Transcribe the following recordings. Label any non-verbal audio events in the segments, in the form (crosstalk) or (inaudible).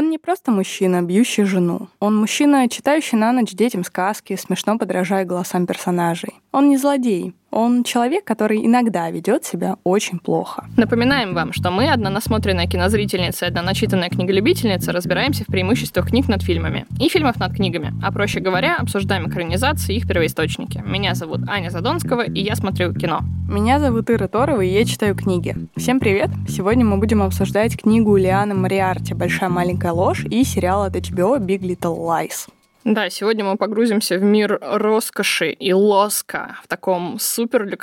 Он не просто мужчина, бьющий жену. Он мужчина, читающий на ночь детям сказки, смешно подражая голосам персонажей. Он не злодей, он человек, который иногда ведет себя очень плохо. Напоминаем вам, что мы, одна насмотренная кинозрительница и одна начитанная книголюбительница, разбираемся в преимуществах книг над фильмами и фильмов над книгами, а проще говоря, обсуждаем экранизации и их первоисточники. Меня зовут Аня Задонского, и я смотрю кино. Меня зовут Ира Торова, и я читаю книги. Всем привет! Сегодня мы будем обсуждать книгу Лианы Мариарти «Большая маленькая ложь» и сериал от HBO «Big Little Lies». Да, сегодня мы погрузимся в мир роскоши и лоска в таком супер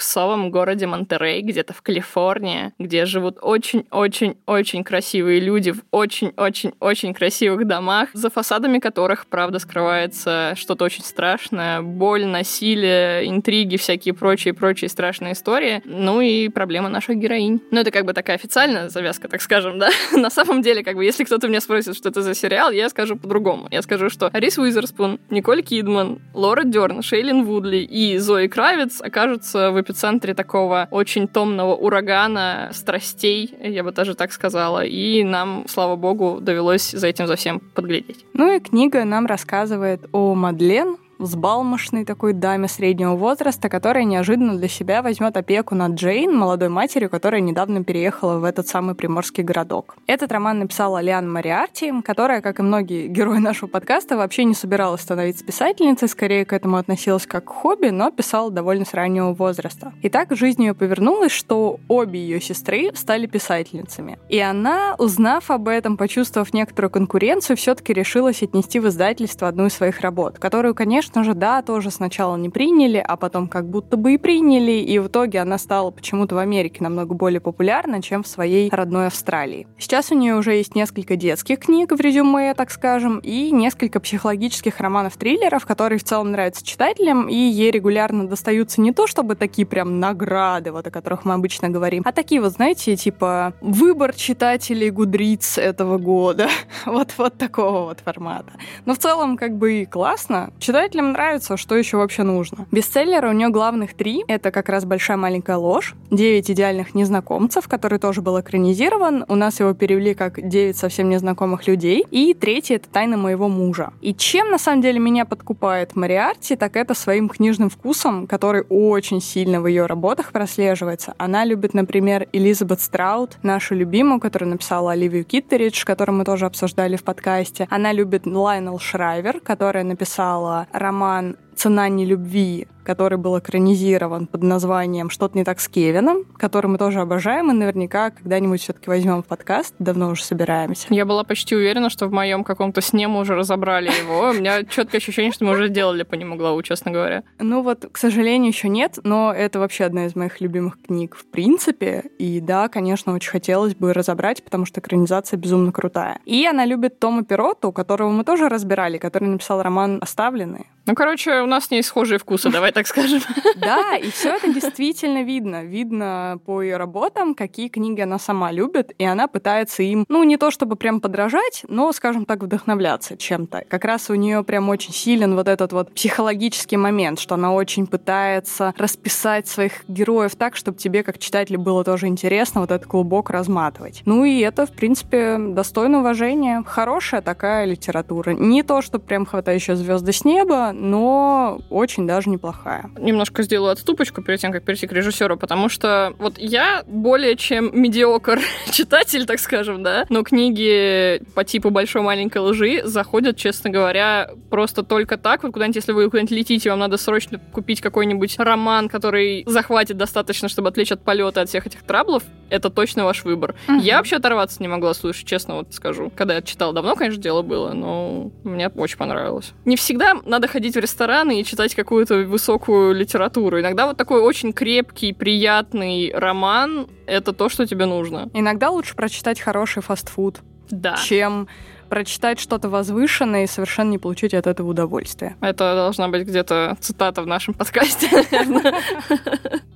городе Монтерей, где-то в Калифорнии, где живут очень-очень-очень красивые люди в очень-очень-очень красивых домах, за фасадами которых, правда, скрывается что-то очень страшное, боль, насилие, интриги, всякие прочие-прочие страшные истории, ну и проблемы наших героинь. Ну, это как бы такая официальная завязка, так скажем, да? (laughs) На самом деле, как бы, если кто-то меня спросит, что это за сериал, я скажу по-другому. Я скажу, что Рис Уизер Уизерспун, Николь Кидман, Лора Дерн, Шейлин Вудли и Зои Кравиц окажутся в эпицентре такого очень томного урагана страстей, я бы даже так сказала, и нам, слава богу, довелось за этим за всем подглядеть. Ну и книга нам рассказывает о Мадлен, взбалмошной такой даме среднего возраста, которая неожиданно для себя возьмет опеку над Джейн, молодой матерью, которая недавно переехала в этот самый приморский городок. Этот роман написала Лиан Мариарти, которая, как и многие герои нашего подкаста, вообще не собиралась становиться писательницей, скорее к этому относилась как к хобби, но писала довольно с раннего возраста. И так жизнь ее повернулась, что обе ее сестры стали писательницами. И она, узнав об этом, почувствовав некоторую конкуренцию, все-таки решилась отнести в издательство одну из своих работ, которую, конечно, конечно же, да, тоже сначала не приняли, а потом как будто бы и приняли, и в итоге она стала почему-то в Америке намного более популярна, чем в своей родной Австралии. Сейчас у нее уже есть несколько детских книг в резюме, так скажем, и несколько психологических романов-триллеров, которые в целом нравятся читателям, и ей регулярно достаются не то, чтобы такие прям награды, вот о которых мы обычно говорим, а такие вот, знаете, типа выбор читателей Гудриц этого года. (laughs) вот, вот такого вот формата. Но в целом как бы и классно. Читатели читателям нравится, что еще вообще нужно. Бестселлеры у нее главных три. Это как раз «Большая маленькая ложь», «Девять идеальных незнакомцев», который тоже был экранизирован. У нас его перевели как «Девять совсем незнакомых людей». И третий — это «Тайна моего мужа». И чем, на самом деле, меня подкупает Мариарти, так это своим книжным вкусом, который очень сильно в ее работах прослеживается. Она любит, например, Элизабет Страут, нашу любимую, которую написала Оливию Киттеридж, которую мы тоже обсуждали в подкасте. Она любит Лайнел Шрайвер, которая написала роман «Цена нелюбви», который был экранизирован под названием «Что-то не так с Кевином», который мы тоже обожаем, и наверняка когда-нибудь все-таки возьмем в подкаст, давно уже собираемся. Я была почти уверена, что в моем каком-то сне мы уже разобрали его. У меня четкое ощущение, что мы уже делали по нему главу, честно говоря. Ну вот, к сожалению, еще нет, но это вообще одна из моих любимых книг в принципе. И да, конечно, очень хотелось бы разобрать, потому что экранизация безумно крутая. И она любит Тома Пироту, которого мы тоже разбирали, который написал роман «Оставленные». Ну, короче, у нас с ней схожие вкусы, давай так скажем. (laughs) Да, и все это действительно видно. Видно по ее работам, какие книги она сама любит, и она пытается им, ну, не то чтобы прям подражать, но, скажем так, вдохновляться чем-то. Как раз у нее прям очень силен вот этот вот психологический момент, что она очень пытается расписать своих героев так, чтобы тебе, как читателю, было тоже интересно вот этот клубок разматывать. Ну и это, в принципе, достойно уважения. Хорошая такая литература. Не то, что прям хватающая звезды с неба, но очень даже неплохая. Немножко сделаю отступочку перед тем, как перейти к режиссеру, потому что вот я более чем медиокр (laughs) читатель, так скажем, да, но книги по типу большой маленькой лжи заходят, честно говоря, просто только так. Вот куда-нибудь, если вы куда-нибудь летите, вам надо срочно купить какой-нибудь роман, который захватит достаточно, чтобы отвлечь от полета от всех этих траблов, это точно ваш выбор. Угу. Я вообще оторваться не могла слушать, честно вот скажу. Когда я читала, давно, конечно, дело было, но мне очень понравилось. Не всегда надо ходить в рестораны и читать какую-то высокую литературу. Иногда вот такой очень крепкий, приятный роман — это то, что тебе нужно. Иногда лучше прочитать хороший фастфуд, да. чем прочитать что-то возвышенное и совершенно не получить от этого удовольствия. Это должна быть где-то цитата в нашем подкасте, (laughs)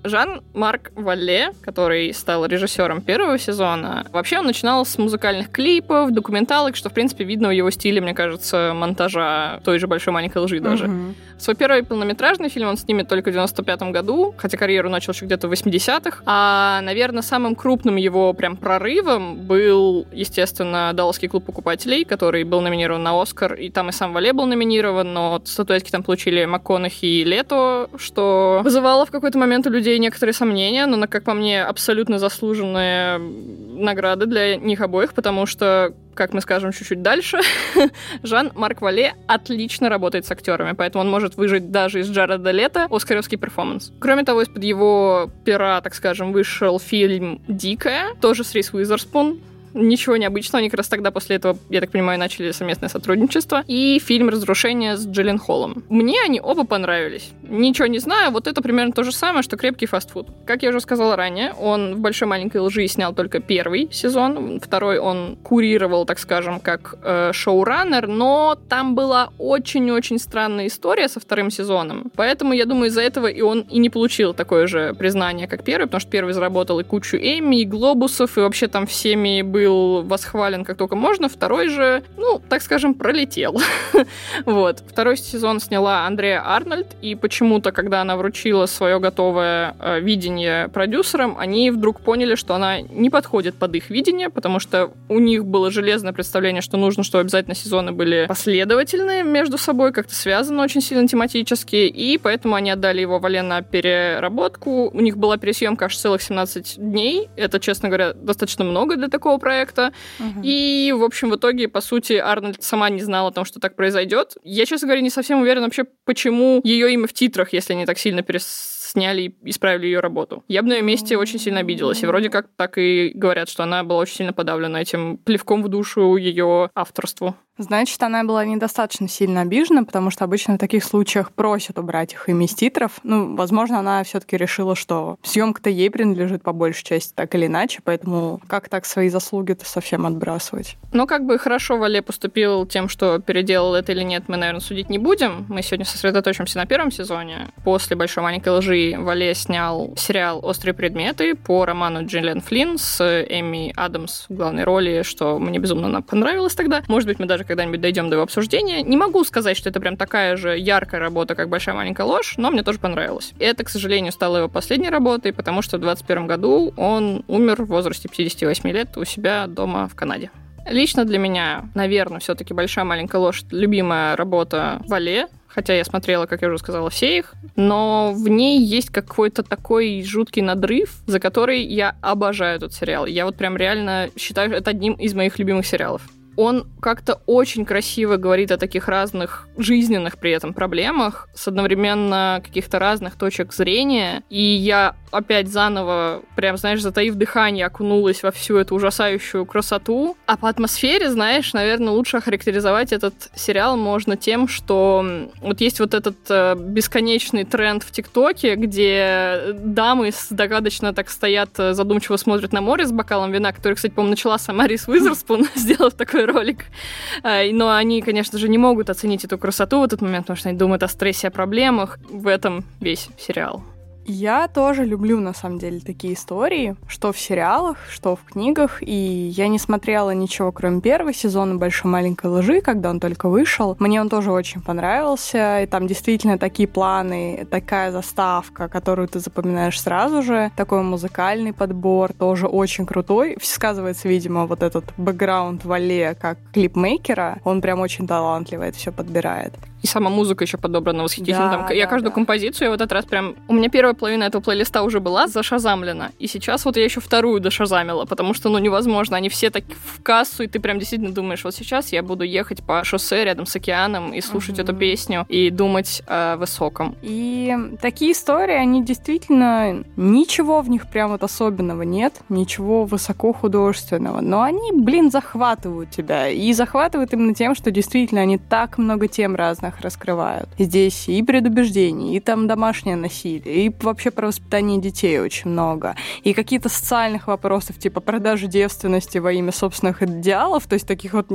Жан-Марк Валле, который стал режиссером первого сезона, вообще он начинал с музыкальных клипов, документалок, что, в принципе, видно в его стиле, мне кажется, монтажа той же «Большой маленькой лжи» даже. Mm-hmm. Свой первый полнометражный фильм он снимет только в 95 году, хотя карьеру начал еще где-то в 80-х. А, наверное, самым крупным его прям прорывом был, естественно, «Далласский клуб покупателей», который был номинирован на «Оскар», и там и сам Вале был номинирован, но статуэтки там получили МакКонахи и Лето, что вызывало в какой-то момент у людей некоторые сомнения, но, как по мне, абсолютно заслуженные награды для них обоих, потому что как мы скажем чуть-чуть дальше, (laughs) Жан-Марк Вале отлично работает с актерами, поэтому он может выжить даже из Джареда Лета оскаровский перформанс. Кроме того, из-под его пера, так скажем, вышел фильм «Дикая», тоже с Рис Уизерспун, Ничего необычного, они как раз тогда после этого, я так понимаю, начали совместное сотрудничество. И фильм «Разрушение» с Джиллен Холлом. Мне они оба понравились. Ничего не знаю, вот это примерно то же самое, что «Крепкий фастфуд». Как я уже сказала ранее, он в «Большой маленькой лжи» снял только первый сезон, второй он курировал, так скажем, как э, шоураннер, но там была очень-очень странная история со вторым сезоном, поэтому, я думаю, из-за этого и он и не получил такое же признание, как первый, потому что первый заработал и кучу Эмми, и Глобусов, и вообще там всеми были был восхвален как только можно, второй же, ну, так скажем, пролетел. (laughs) вот. Второй сезон сняла Андрея Арнольд, и почему-то, когда она вручила свое готовое э, видение продюсерам, они вдруг поняли, что она не подходит под их видение, потому что у них было железное представление, что нужно, чтобы обязательно сезоны были последовательные между собой, как-то связаны очень сильно тематически, и поэтому они отдали его Вале на переработку. У них была пересъемка аж целых 17 дней. Это, честно говоря, достаточно много для такого проекта проекта. Угу. И, в общем, в итоге, по сути, Арнольд сама не знала о том, что так произойдет. Я, честно говоря, не совсем уверена вообще, почему ее имя в титрах, если они так сильно перес сняли и исправили ее работу. Я бы на ее месте очень сильно обиделась. И вроде как так и говорят, что она была очень сильно подавлена этим плевком в душу ее авторству. Значит, она была недостаточно сильно обижена, потому что обычно в таких случаях просят убрать их имя из титров. Ну, возможно, она все таки решила, что съемка-то ей принадлежит по большей части, так или иначе, поэтому как так свои заслуги-то совсем отбрасывать? Ну, как бы хорошо Вале поступил тем, что переделал это или нет, мы, наверное, судить не будем. Мы сегодня сосредоточимся на первом сезоне. После «Большой маленькой лжи» Вале снял сериал «Острые предметы» по роману Джиллиан Флинн с Эми Адамс в главной роли, что мне безумно понравилось тогда. Может быть, мы даже когда-нибудь дойдем до его обсуждения. Не могу сказать, что это прям такая же яркая работа, как «Большая маленькая ложь», но мне тоже понравилось. Это, к сожалению, стало его последней работой, потому что в 2021 году он умер в возрасте 58 лет у себя дома в Канаде. Лично для меня, наверное, все-таки «Большая маленькая ложь» любимая работа Вале, хотя я смотрела, как я уже сказала, все их, но в ней есть какой-то такой жуткий надрыв, за который я обожаю этот сериал. Я вот прям реально считаю это одним из моих любимых сериалов он как-то очень красиво говорит о таких разных жизненных при этом проблемах с одновременно каких-то разных точек зрения. И я опять заново, прям, знаешь, затаив дыхание, окунулась во всю эту ужасающую красоту. А по атмосфере, знаешь, наверное, лучше охарактеризовать этот сериал можно тем, что вот есть вот этот э, бесконечный тренд в ТикТоке, где дамы догадочно так стоят, э, задумчиво смотрят на море с бокалом вина, который, кстати, по-моему, начала сама Рис Уизерспун, (laughs) сделав такой ролик. Э, но они, конечно же, не могут оценить эту красоту в этот момент, потому что они думают о стрессе, о проблемах. В этом весь сериал. Я тоже люблю, на самом деле, такие истории, что в сериалах, что в книгах, и я не смотрела ничего, кроме первого сезона «Большой маленькой лжи», когда он только вышел. Мне он тоже очень понравился, и там действительно такие планы, такая заставка, которую ты запоминаешь сразу же, такой музыкальный подбор, тоже очень крутой. Сказывается, видимо, вот этот бэкграунд Вале как клипмейкера, он прям очень талантливо это все подбирает. И сама музыка еще подобрана восхитительно. Да, там, я каждую да. композицию, я в этот раз прям... У меня первая половина этого плейлиста уже была зашазамлена. И сейчас вот я еще вторую дошазамила, потому что, ну, невозможно. Они все так в кассу, и ты прям действительно думаешь, вот сейчас я буду ехать по шоссе рядом с океаном и слушать угу. эту песню и думать о высоком. И такие истории, они действительно... Ничего в них прям вот особенного нет, ничего высоко художественного. Но они, блин, захватывают тебя. И захватывают именно тем, что действительно они так много тем разных сценах раскрывают. Здесь и предубеждения, и там домашнее насилие, и вообще про воспитание детей очень много. И какие-то социальных вопросов, типа продажи девственности во имя собственных идеалов, то есть таких вот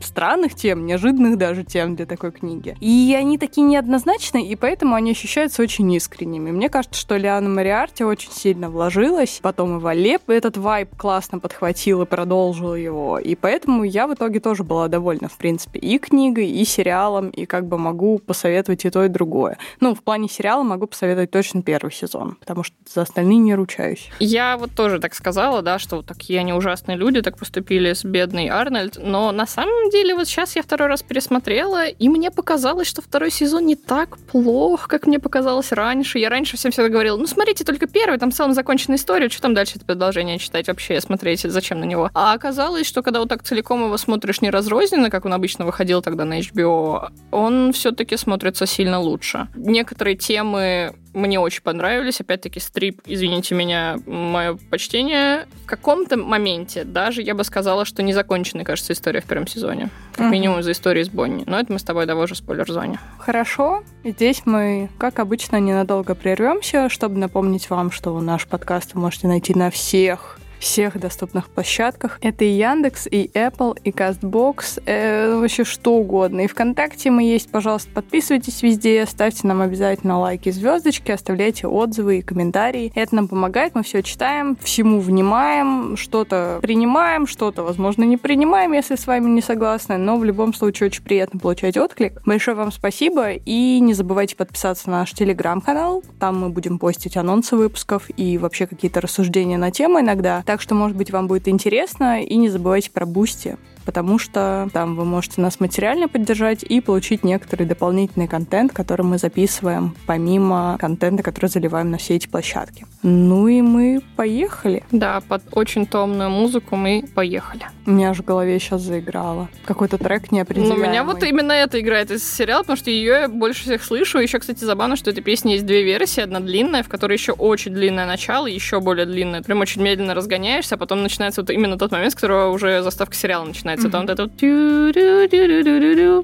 странных тем, неожиданных даже тем для такой книги. И они такие неоднозначные, и поэтому они ощущаются очень искренними. Мне кажется, что Лиана Мариарти очень сильно вложилась, потом и Валеп этот вайб классно подхватил и продолжил его, и поэтому я в итоге тоже была довольна, в принципе, и книгой, и сериалом, и как бы могу посоветовать и то, и другое. Ну, в плане сериала могу посоветовать точно первый сезон, потому что за остальные не ручаюсь. Я вот тоже так сказала, да, что вот такие они ужасные люди так поступили с бедной Арнольд, но на самом деле вот сейчас я второй раз пересмотрела, и мне показалось, что второй сезон не так плох, как мне показалось раньше. Я раньше всем всегда говорила, ну, смотрите только первый, там в целом законченная история, что там дальше это продолжение читать вообще, смотреть, зачем на него. А оказалось, что когда вот так целиком его смотришь не разрозненно, как он обычно выходил тогда на HBO, он все-таки смотрится сильно лучше. Некоторые темы мне очень понравились. Опять-таки, стрип, извините меня, мое почтение. В каком-то моменте даже я бы сказала, что не законченная, кажется, история в первом сезоне. Как uh-huh. минимум за историей с Бонни. Но это мы с тобой давай уже спойлер-зоне. Хорошо. Здесь мы, как обычно, ненадолго прервемся, чтобы напомнить вам, что наш подкаст вы можете найти на всех всех доступных площадках. Это и Яндекс, и Apple, и CastBox, э, вообще что угодно. И ВКонтакте мы есть, пожалуйста, подписывайтесь везде, ставьте нам обязательно лайки, звездочки, оставляйте отзывы и комментарии. Это нам помогает, мы все читаем, всему внимаем, что-то принимаем, что-то, возможно, не принимаем, если с вами не согласны, но в любом случае очень приятно получать отклик. Большое вам спасибо, и не забывайте подписаться на наш телеграм-канал, там мы будем постить анонсы выпусков и вообще какие-то рассуждения на темы иногда. Так что, может быть, вам будет интересно. И не забывайте про Boosty потому что там вы можете нас материально поддержать и получить некоторый дополнительный контент, который мы записываем помимо контента, который заливаем на все эти площадки. Ну и мы поехали. Да, под очень томную музыку мы поехали. У меня аж в голове сейчас заиграло. Какой-то трек неопределяемый. Ну, у меня вот именно это играет из сериала, потому что ее я больше всех слышу. Еще, кстати, забавно, что этой песни есть две версии. Одна длинная, в которой еще очень длинное начало, еще более длинное. Прям очень медленно разгоняешься, а потом начинается вот именно тот момент, с которого уже заставка сериала начинается начинается, там вот это вот...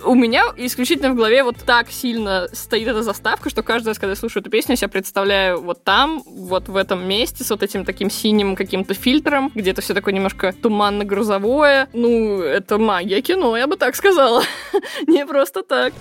У меня исключительно в голове вот так сильно стоит эта заставка, что каждый раз, когда я слушаю эту песню, я себя представляю вот там, вот в этом месте, с вот этим таким синим каким-то фильтром, где это все такое немножко туманно-грузовое. Ну, это магия кино, я бы так сказала. (laughs) Не просто так.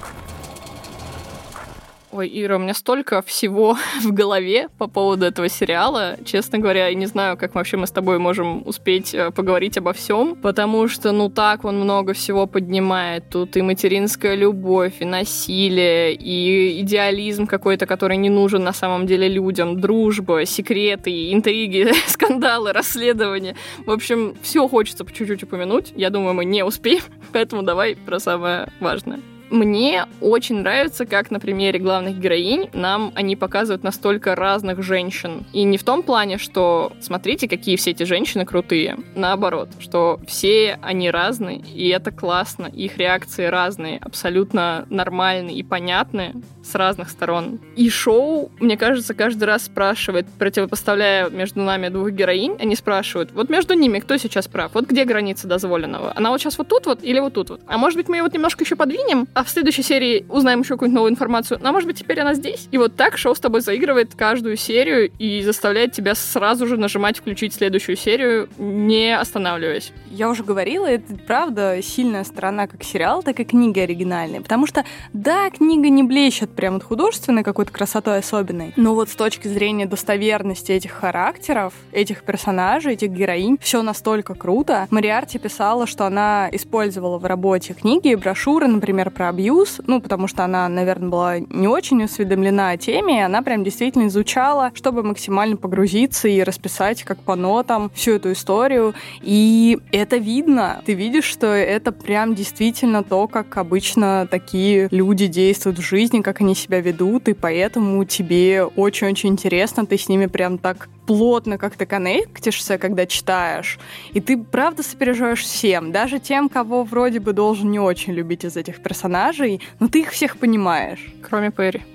Ой, Ира, у меня столько всего (laughs) в голове по поводу этого сериала. Честно говоря, я не знаю, как вообще мы с тобой можем успеть э, поговорить обо всем, потому что, ну, так он много всего поднимает. Тут и материнская любовь, и насилие, и идеализм какой-то, который не нужен на самом деле людям, дружба, секреты, интриги, (laughs) скандалы, расследования. В общем, все хочется по чуть-чуть упомянуть. Я думаю, мы не успеем, (laughs) поэтому давай про самое важное. Мне очень нравится, как на примере главных героинь нам они показывают настолько разных женщин. И не в том плане, что смотрите, какие все эти женщины крутые. Наоборот, что все они разные, и это классно. Их реакции разные, абсолютно нормальные и понятные с разных сторон. И шоу, мне кажется, каждый раз спрашивает, противопоставляя между нами двух героинь, они спрашивают, вот между ними кто сейчас прав? Вот где граница дозволенного? Она вот сейчас вот тут вот или вот тут вот? А может быть, мы ее вот немножко еще подвинем, а в следующей серии узнаем еще какую-нибудь новую информацию. Ну, а может быть, теперь она здесь? И вот так шоу с тобой заигрывает каждую серию и заставляет тебя сразу же нажимать включить следующую серию, не останавливаясь. Я уже говорила, это правда сильная сторона как сериал, так и книги оригинальные. Потому что, да, книга не блещет прям вот художественной какой-то красотой особенной, но вот с точки зрения достоверности этих характеров, этих персонажей, этих героинь, все настолько круто. Мариарти писала, что она использовала в работе книги и брошюры, например, про абьюз, ну, потому что она, наверное, была не очень осведомлена о теме, и она прям действительно изучала, чтобы максимально погрузиться и расписать как по нотам всю эту историю. И это видно. Ты видишь, что это прям действительно то, как обычно такие люди действуют в жизни, как они себя ведут, и поэтому тебе очень-очень интересно, ты с ними прям так плотно как-то коннектишься, когда читаешь, и ты правда сопереживаешь всем, даже тем, кого вроде бы должен не очень любить из этих персонажей, но ты их всех понимаешь. Кроме Перри. (laughs)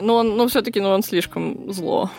Но он, ну, все-таки, ну, он слишком зло.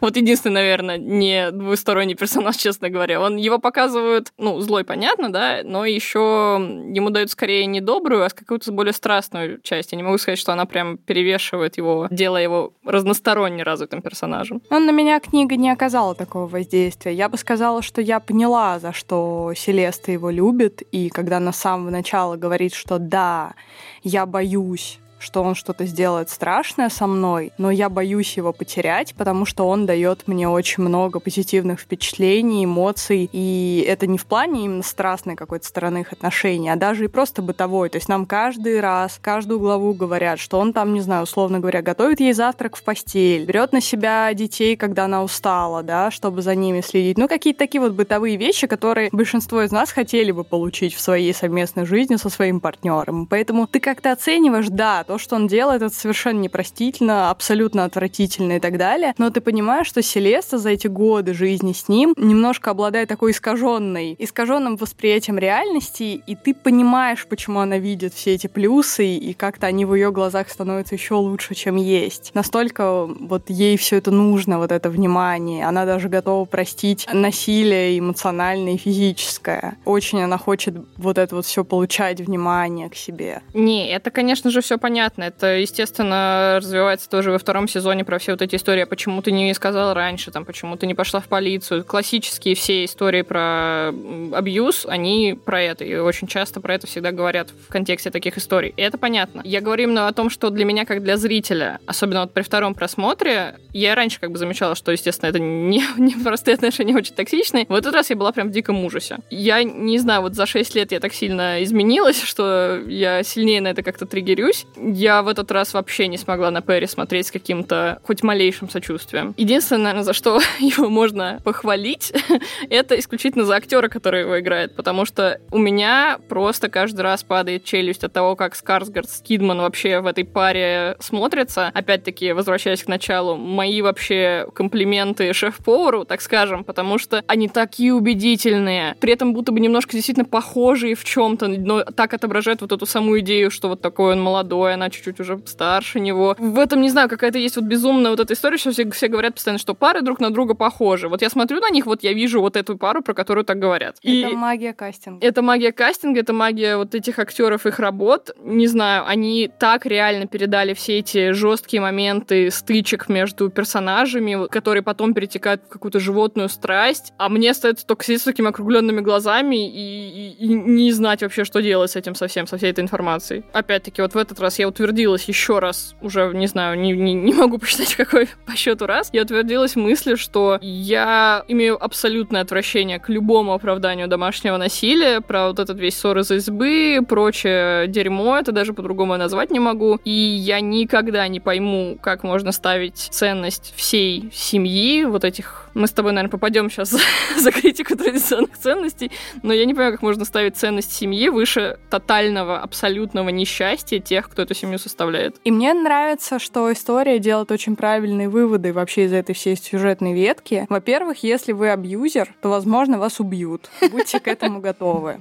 Вот единственный, наверное, не двусторонний персонаж, (laughs) честно говоря. Он его показывают, ну, злой, понятно, да, но еще ему дают скорее не добрую, а какую-то более страстную часть. Я не могу сказать, что она прям перевешивает его, делая его разносторонне развитым персонажем. Он на меня книга не оказала такого воздействия. Я бы сказала, что я поняла, за что Селеста его любит, и когда она с самого начала говорит, что да, я боюсь что он что-то сделает страшное со мной, но я боюсь его потерять, потому что он дает мне очень много позитивных впечатлений, эмоций, и это не в плане именно страстной какой-то стороны их отношений, а даже и просто бытовой. То есть нам каждый раз, каждую главу говорят, что он там, не знаю, условно говоря, готовит ей завтрак в постель, берет на себя детей, когда она устала, да, чтобы за ними следить. Ну, какие-то такие вот бытовые вещи, которые большинство из нас хотели бы получить в своей совместной жизни со своим партнером. Поэтому ты как-то оцениваешь, да, то, что он делает, это совершенно непростительно, абсолютно отвратительно и так далее. Но ты понимаешь, что Селеста за эти годы жизни с ним немножко обладает такой искаженной, искаженным восприятием реальности, и ты понимаешь, почему она видит все эти плюсы, и как-то они в ее глазах становятся еще лучше, чем есть. Настолько вот ей все это нужно, вот это внимание. Она даже готова простить насилие эмоциональное и физическое. Очень она хочет вот это вот все получать внимание к себе. Не, это, конечно же, все понятно понятно. Это, естественно, развивается тоже во втором сезоне про все вот эти истории. А почему ты не сказал раньше, там, почему ты не пошла в полицию. Классические все истории про абьюз, они про это. И очень часто про это всегда говорят в контексте таких историй. И это понятно. Я говорю именно о том, что для меня, как для зрителя, особенно вот при втором просмотре, я раньше как бы замечала, что, естественно, это не, (laughs) не простые отношения, очень токсичные. В этот раз я была прям в диком ужасе. Я не знаю, вот за 6 лет я так сильно изменилась, что я сильнее на это как-то триггерюсь я в этот раз вообще не смогла на Перри смотреть с каким-то хоть малейшим сочувствием. Единственное, наверное, за что (laughs) его можно похвалить, (laughs) это исключительно за актера, который его играет, потому что у меня просто каждый раз падает челюсть от того, как Скарсгард с Кидман вообще в этой паре смотрятся. Опять-таки, возвращаясь к началу, мои вообще комплименты шеф-повару, так скажем, потому что они такие убедительные, при этом будто бы немножко действительно похожие в чем-то, но так отображают вот эту самую идею, что вот такой он молодой, она чуть-чуть уже старше него. В этом, не знаю, какая-то есть вот безумная вот эта история, что все, все говорят постоянно, что пары друг на друга похожи. Вот я смотрю на них, вот я вижу вот эту пару, про которую так говорят. И это магия кастинга. Это магия кастинга, это магия вот этих актеров, их работ. Не знаю, они так реально передали все эти жесткие моменты стычек между персонажами, которые потом перетекают в какую-то животную страсть. А мне остается только сидеть с такими округленными глазами и, и, и не знать вообще, что делать с этим совсем, со всей этой информацией. Опять-таки, вот в этот раз я утвердилась еще раз, уже не знаю, не, не, не могу посчитать (laughs) какой по счету раз, я утвердилась в мысли, что я имею абсолютное отвращение к любому оправданию домашнего насилия, про вот этот весь ссор из избы, прочее дерьмо, это даже по-другому назвать не могу. И я никогда не пойму, как можно ставить ценность всей семьи, вот этих... Мы с тобой, наверное, попадем сейчас (laughs) за критику традиционных ценностей, но я не понимаю, как можно ставить ценность семьи выше тотального, абсолютного несчастья тех, кто эту семью составляет. И мне нравится, что история делает очень правильные выводы вообще из этой всей сюжетной ветки. Во-первых, если вы абьюзер, то, возможно, вас убьют. Будьте к этому готовы.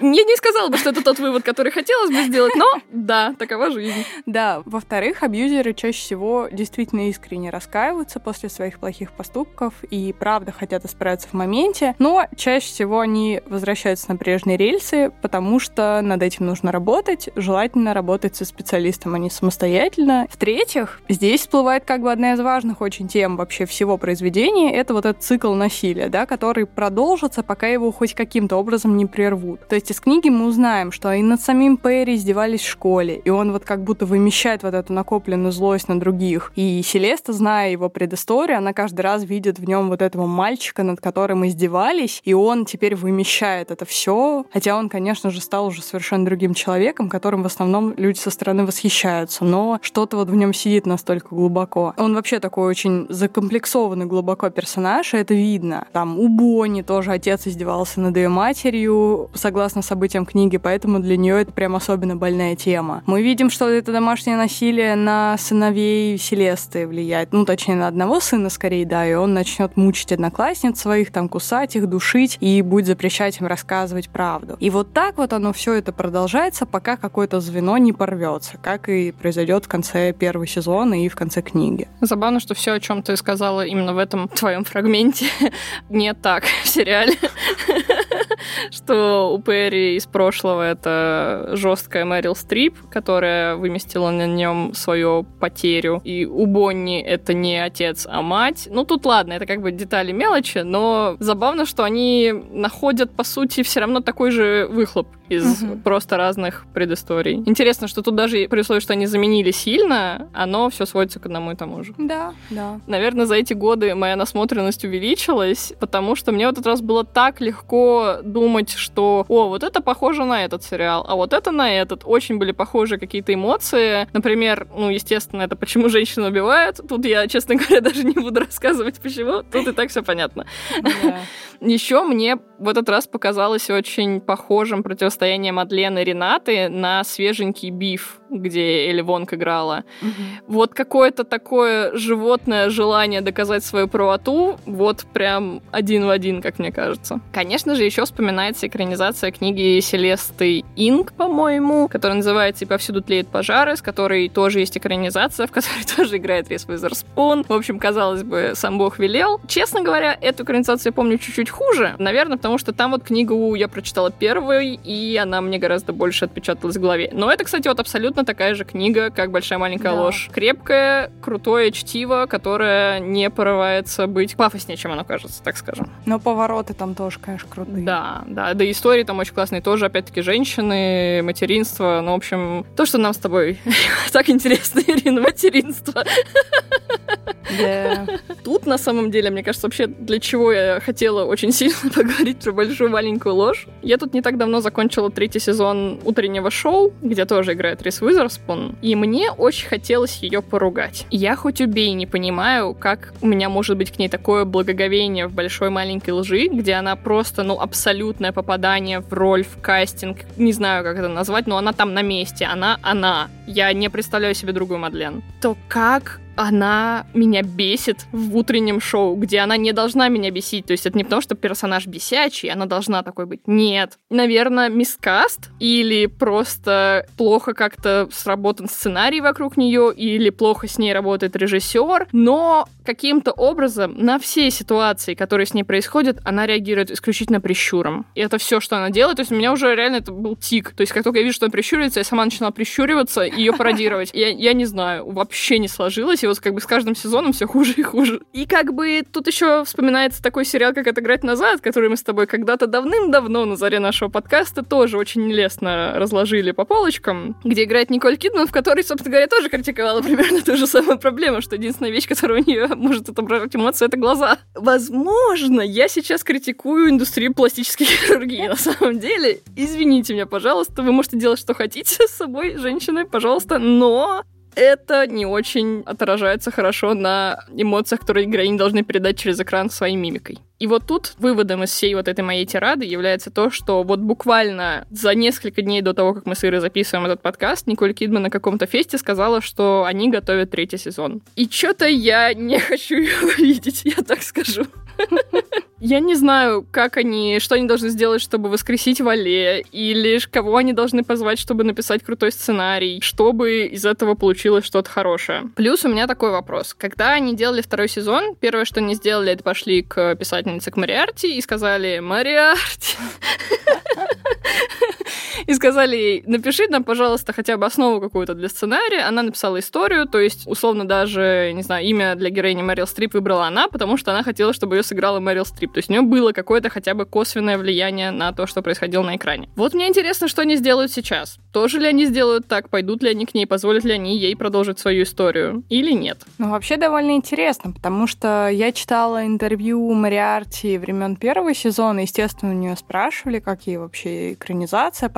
Я не сказала бы, что это тот вывод, который хотелось бы сделать, но да, такова жизнь. Да, во-вторых, абьюзеры чаще всего действительно искренне раскаиваются после своих плохих поступков и правда хотят исправиться в моменте, но чаще всего они возвращаются на прежние рельсы, потому что над этим нужно работать, желательно работать со специалистом, а не самостоятельно. В-третьих, здесь всплывает как бы одна из важных очень тем вообще всего произведения, это вот этот цикл насилия, да, который продолжится, пока его хоть каким-то образом не прервут. То есть есть из книги мы узнаем, что и над самим Перри издевались в школе, и он вот как будто вымещает вот эту накопленную злость на других. И Селеста, зная его предысторию, она каждый раз видит в нем вот этого мальчика, над которым издевались, и он теперь вымещает это все, хотя он, конечно же, стал уже совершенно другим человеком, которым в основном люди со стороны восхищаются, но что-то вот в нем сидит настолько глубоко. Он вообще такой очень закомплексованный глубоко персонаж, и это видно. Там у Бонни тоже отец издевался над ее матерью, согласно интересна событиям книги, поэтому для нее это прям особенно больная тема. Мы видим, что это домашнее насилие на сыновей Селесты влияет, ну, точнее, на одного сына скорее, да, и он начнет мучить одноклассниц своих, там, кусать их, душить, и будет запрещать им рассказывать правду. И вот так вот оно все это продолжается, пока какое-то звено не порвется, как и произойдет в конце первого сезона и в конце книги. Забавно, что все, о чем ты сказала именно в этом твоем фрагменте, (laughs) не так в сериале. (laughs) (laughs) что у Перри из прошлого это жесткая Мэрил Стрип, которая выместила на нем свою потерю, и у Бонни это не отец, а мать. Ну, тут ладно, это как бы детали мелочи, но забавно, что они находят, по сути, все равно такой же выхлоп из угу. просто разных предысторий. Интересно, что тут даже при условии, что они заменили сильно, оно все сводится к одному и тому же. Да, да. Наверное, за эти годы моя насмотренность увеличилась, потому что мне в этот раз было так легко думать, что, о, вот это похоже на этот сериал, а вот это на этот. Очень были похожи какие-то эмоции. Например, ну, естественно, это почему женщина убивает. Тут я, честно говоря, (laughs) даже не буду рассказывать, почему. Тут и так все понятно. Еще мне в этот раз показалось очень похожим противостояние Мадлен и Ренаты на свеженький биф, где Элли Вонг играла. Угу. Вот какое-то такое животное желание доказать свою правоту, вот прям один в один, как мне кажется. Конечно же, еще вспоминается экранизация книги Селесты Инг, по-моему, которая называется «И повсюду тлеют пожары», с которой тоже есть экранизация, в которой (laughs) тоже играет Рис Уизерспун. В общем, казалось бы, сам Бог велел. Честно говоря, эту экранизацию я помню чуть-чуть хуже. Наверное, потому что там вот книгу я прочитала первой, и она мне гораздо больше отпечаталась в голове. Но это, кстати, вот абсолютно такая же книга, как «Большая маленькая да. ложь». Крепкое, крутое чтиво, которое не порывается быть пафоснее, чем оно кажется, так скажем. Но повороты там тоже, конечно, крутые. Да, да. Да истории там очень классные тоже, опять-таки, женщины, материнство. Ну, в общем, то, что нам с тобой (laughs) так интересно, Ирина, материнство. (laughs) Yeah. (laughs) Тут, на самом деле, мне кажется, вообще, для чего я хотела очень сильно (laughs) поговорить про большую маленькую ложь. Я тут не так давно закончила третий сезон утреннего шоу, где тоже играет Рис Уизерспун, и мне очень хотелось ее поругать. Я хоть убей не понимаю, как у меня может быть к ней такое благоговение в большой маленькой лжи, где она просто, ну, абсолютное попадание в роль, в кастинг, не знаю, как это назвать, но она там на месте, она она. Я не представляю себе другую Мадлен. То как она меня бесит в утреннем шоу, где она не должна меня бесить. То есть это не потому, что персонаж бесячий, она должна такой быть. Нет. Наверное, мискаст или просто плохо как-то сработан сценарий вокруг нее, или плохо с ней работает режиссер, но каким-то образом на все ситуации, которые с ней происходят, она реагирует исключительно прищуром. И это все, что она делает. То есть у меня уже реально это был тик. То есть как только я вижу, что она прищуривается, я сама начинала прищуриваться и ее пародировать. Я, я не знаю, вообще не сложилось и вот как бы с каждым сезоном все хуже и хуже. И как бы тут еще вспоминается такой сериал, как «Отыграть назад», который мы с тобой когда-то давным-давно на заре нашего подкаста тоже очень нелестно разложили по полочкам, где играет Николь Кидман, в которой, собственно говоря, тоже критиковала примерно ту же самую проблему, что единственная вещь, которая у нее может отображать эмоции, это глаза. Возможно, я сейчас критикую индустрию пластической (laughs) хирургии на самом деле. Извините меня, пожалуйста, вы можете делать, что хотите с собой, женщины, пожалуйста, но это не очень отражается хорошо на эмоциях, которые героини должны передать через экран своей мимикой. И вот тут выводом из всей вот этой моей тирады является то, что вот буквально за несколько дней до того, как мы с Ирой записываем этот подкаст, Николь Кидман на каком-то фесте сказала, что они готовят третий сезон. И что-то я не (laughs) хочу его видеть, я так скажу. Я не знаю, как они, что они должны сделать, чтобы воскресить Вале, или кого они должны позвать, чтобы написать крутой сценарий, чтобы из этого получилось что-то хорошее. Плюс у меня такой вопрос. Когда они делали второй сезон, первое, что они сделали, это пошли к писательнице, к Мариарти, и сказали, Мариарти, (laughs) и сказали ей, напиши нам, пожалуйста, хотя бы основу какую-то для сценария. Она написала историю, то есть, условно, даже, не знаю, имя для героини Мэрил Стрип выбрала она, потому что она хотела, чтобы ее сыграла Мэрил Стрип. То есть у нее было какое-то хотя бы косвенное влияние на то, что происходило на экране. Вот мне интересно, что они сделают сейчас. Тоже ли они сделают так, пойдут ли они к ней, позволят ли они ей продолжить свою историю или нет? Ну, вообще довольно интересно, потому что я читала интервью Мариарти времен первого сезона, естественно, у нее спрашивали, как ей вообще экранизация,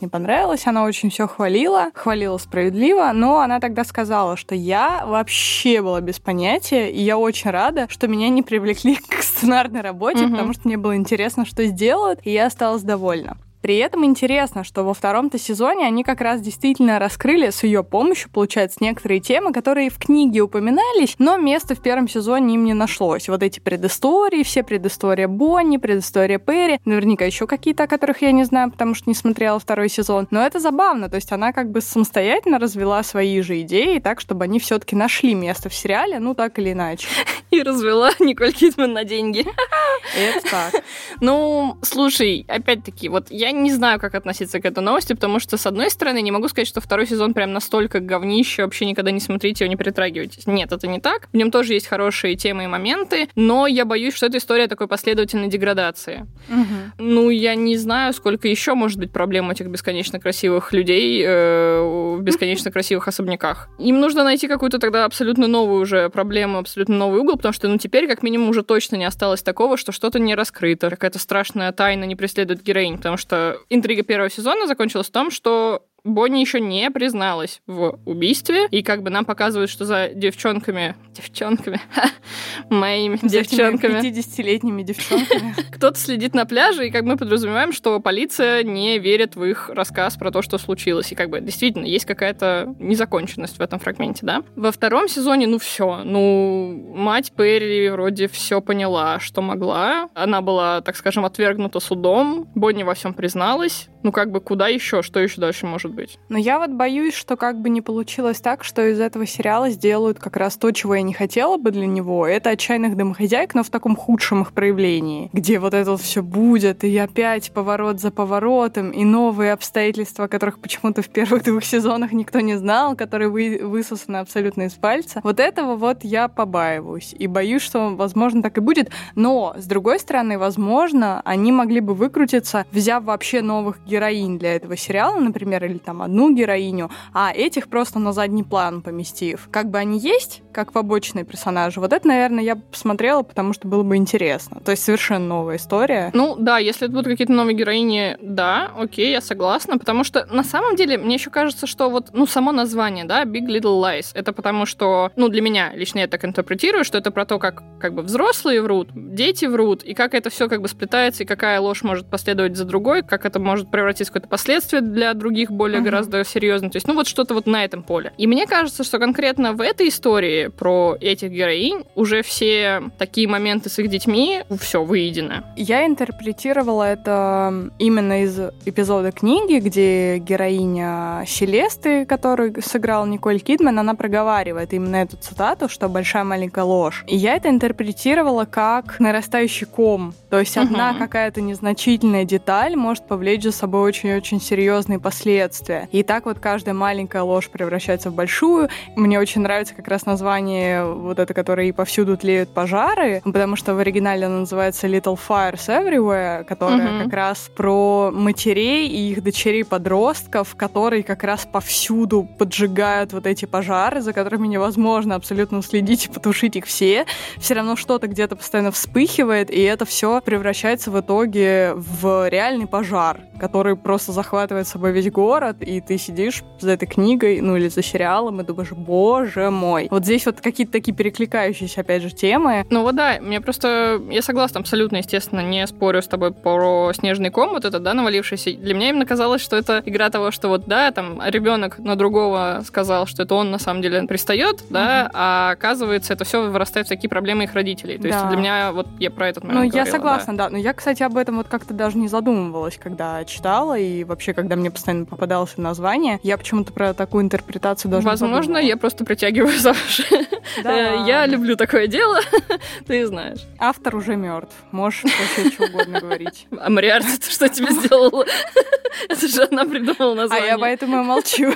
не понравилась. Она очень все хвалила, хвалила справедливо, но она тогда сказала, что я вообще была без понятия, и я очень рада, что меня не привлекли (laughs) к сценарной работе, угу. потому что мне было интересно, что сделают, и я осталась довольна. При этом интересно, что во втором-то сезоне они как раз действительно раскрыли с ее помощью, получается, некоторые темы, которые в книге упоминались, но места в первом сезоне им не нашлось. Вот эти предыстории, все предыстория Бонни, предыстория Перри, наверняка еще какие-то, о которых я не знаю, потому что не смотрела второй сезон. Но это забавно, то есть она как бы самостоятельно развела свои же идеи так, чтобы они все-таки нашли место в сериале, ну так или иначе. (laughs) И развела Николь Кидман на деньги. (laughs) Это так. Ну, слушай, опять-таки, вот я не знаю, как относиться к этой новости, потому что, с одной стороны, не могу сказать, что второй сезон прям настолько говнище, вообще никогда не смотрите его, не притрагивайтесь. Нет, это не так. В нем тоже есть хорошие темы и моменты, но я боюсь, что это история такой последовательной деградации. Мгм. Ну, я не знаю, сколько еще может быть проблем этих бесконечно красивых людей э, в бесконечно красивых особняках. Им нужно найти какую-то тогда абсолютно новую уже проблему, абсолютно новый угол, потому что, ну, теперь как минимум уже точно не осталось такого, что что-то не раскрыто, какая-то страшная тайна не преследует героинь, потому что интрига первого сезона закончилась в том, что Бонни еще не призналась в убийстве, и как бы нам показывают, что за девчонками, девчонками, (laughs) моими За девчонками, 50-летними девчонками. (laughs) кто-то следит на пляже, и как мы подразумеваем, что полиция не верит в их рассказ про то, что случилось. И как бы действительно есть какая-то незаконченность в этом фрагменте, да? Во втором сезоне, ну все, ну мать Перри вроде все поняла, что могла. Она была, так скажем, отвергнута судом. Бонни во всем призналась. Ну как бы куда еще? Что еще дальше может быть? Но я вот боюсь, что как бы не получилось так, что из этого сериала сделают как раз то, чего я не хотела бы для него. Это отчаянных домохозяек, но в таком худшем их проявлении, где вот это все будет, и опять поворот за поворотом, и новые обстоятельства, которых почему-то в первых двух сезонах никто не знал, которые вы, высосаны абсолютно из пальца. Вот этого вот я побаиваюсь. И боюсь, что, возможно, так и будет. Но, с другой стороны, возможно, они могли бы выкрутиться, взяв вообще новых героинь для этого сериала, например, или там одну героиню, а этих просто на задний план поместив. Как бы они есть, как побочные персонажи, вот это, наверное, я посмотрела, потому что было бы интересно. То есть совершенно новая история. Ну да, если это будут какие-то новые героини, да, окей, я согласна, потому что на самом деле мне еще кажется, что вот, ну, само название, да, Big Little Lies, это потому что, ну, для меня лично я так интерпретирую, что это про то, как как бы взрослые врут, дети врут, и как это все как бы сплетается, и какая ложь может последовать за другой, как это может превратиться в какое-то последствие для других более Мгм. гораздо серьезно. То есть, ну, вот что-то вот на этом поле. И мне кажется, что конкретно в этой истории про этих героинь уже все такие моменты с их детьми, все, выедены. Я интерпретировала это именно из эпизода книги, где героиня Селесты, которую сыграл Николь Кидман, она проговаривает именно эту цитату, что большая маленькая ложь. И я это интерпретировала как нарастающий ком. То есть одна Мгм. какая-то незначительная деталь может повлечь за собой очень-очень серьезные последствия. И так вот каждая маленькая ложь превращается в большую. Мне очень нравится как раз название вот это, которое и повсюду тлеют пожары, потому что в оригинале оно называется Little Fires Everywhere, которая Мгм. как раз про матерей и их дочерей-подростков, которые как раз повсюду поджигают вот эти пожары, за которыми невозможно абсолютно следить и потушить их все. Все равно что-то где-то постоянно вспыхивает, и это все превращается в итоге в реальный пожар, который просто захватывает собой весь город, и ты сидишь за этой книгой, ну или за сериалом, и думаешь, боже мой. Вот здесь вот какие-то такие перекликающиеся, опять же, темы. Ну вот да, мне просто... Я согласна абсолютно, естественно, не спорю с тобой про снежный ком, вот это, да, навалившийся. Для меня именно казалось, что это игра того, что вот, да, там, ребенок на другого сказал, что это он на самом деле пристает, да, Мгм. а оказывается, это все вырастает в такие проблемы их родителей. То есть Да. для меня вот я про этот Ну, момент я говорила, согласна, да. Но я, кстати, об этом вот как-то даже не задумывалась, когда читала, и вообще, когда мне постоянно попадалось название, я почему-то про такую интерпретацию даже Возможно, не я просто притягиваю за уши. Да Э. Я люблю такое дело, (laughs) ты знаешь. Автор уже мертв. Можешь вообще что угодно говорить. (laughs) А Мариарти, ты что тебе сделала? (laughs) Это же она придумала А название. я поэтому и молчу.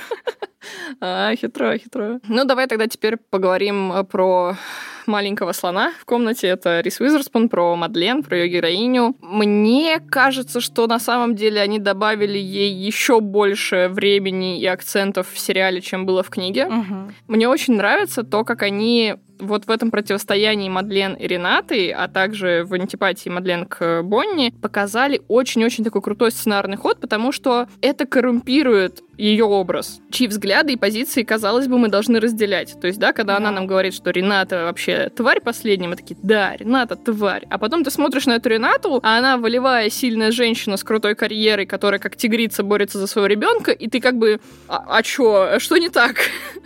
А, хитро, хитро. Ну, давай тогда теперь поговорим э, про маленького слона в комнате. Это Рис Уизерспун, про Мадлен, про ее героиню. Мне кажется, что на самом деле они добавили ей еще больше времени и акцентов в сериале, чем было в книге. Мгм. Мне очень нравится то, как они вот в этом противостоянии Мадлен и Ренаты, а также в антипатии Мадлен к Бонни, показали очень-очень такой крутой сценарный ход, потому что это коррумпирует ее образ, чьи взгляды и позиции, казалось бы, мы должны разделять. То есть, да, когда она Да. нам говорит, что Рената вообще тварь последняя? Мы такие, да, Рената тварь. А потом ты смотришь на эту Ренату, а она волевая, сильная женщина с крутой карьерой, которая как тигрица борется за своего ребенка, и ты как бы, а, а чё, что не так?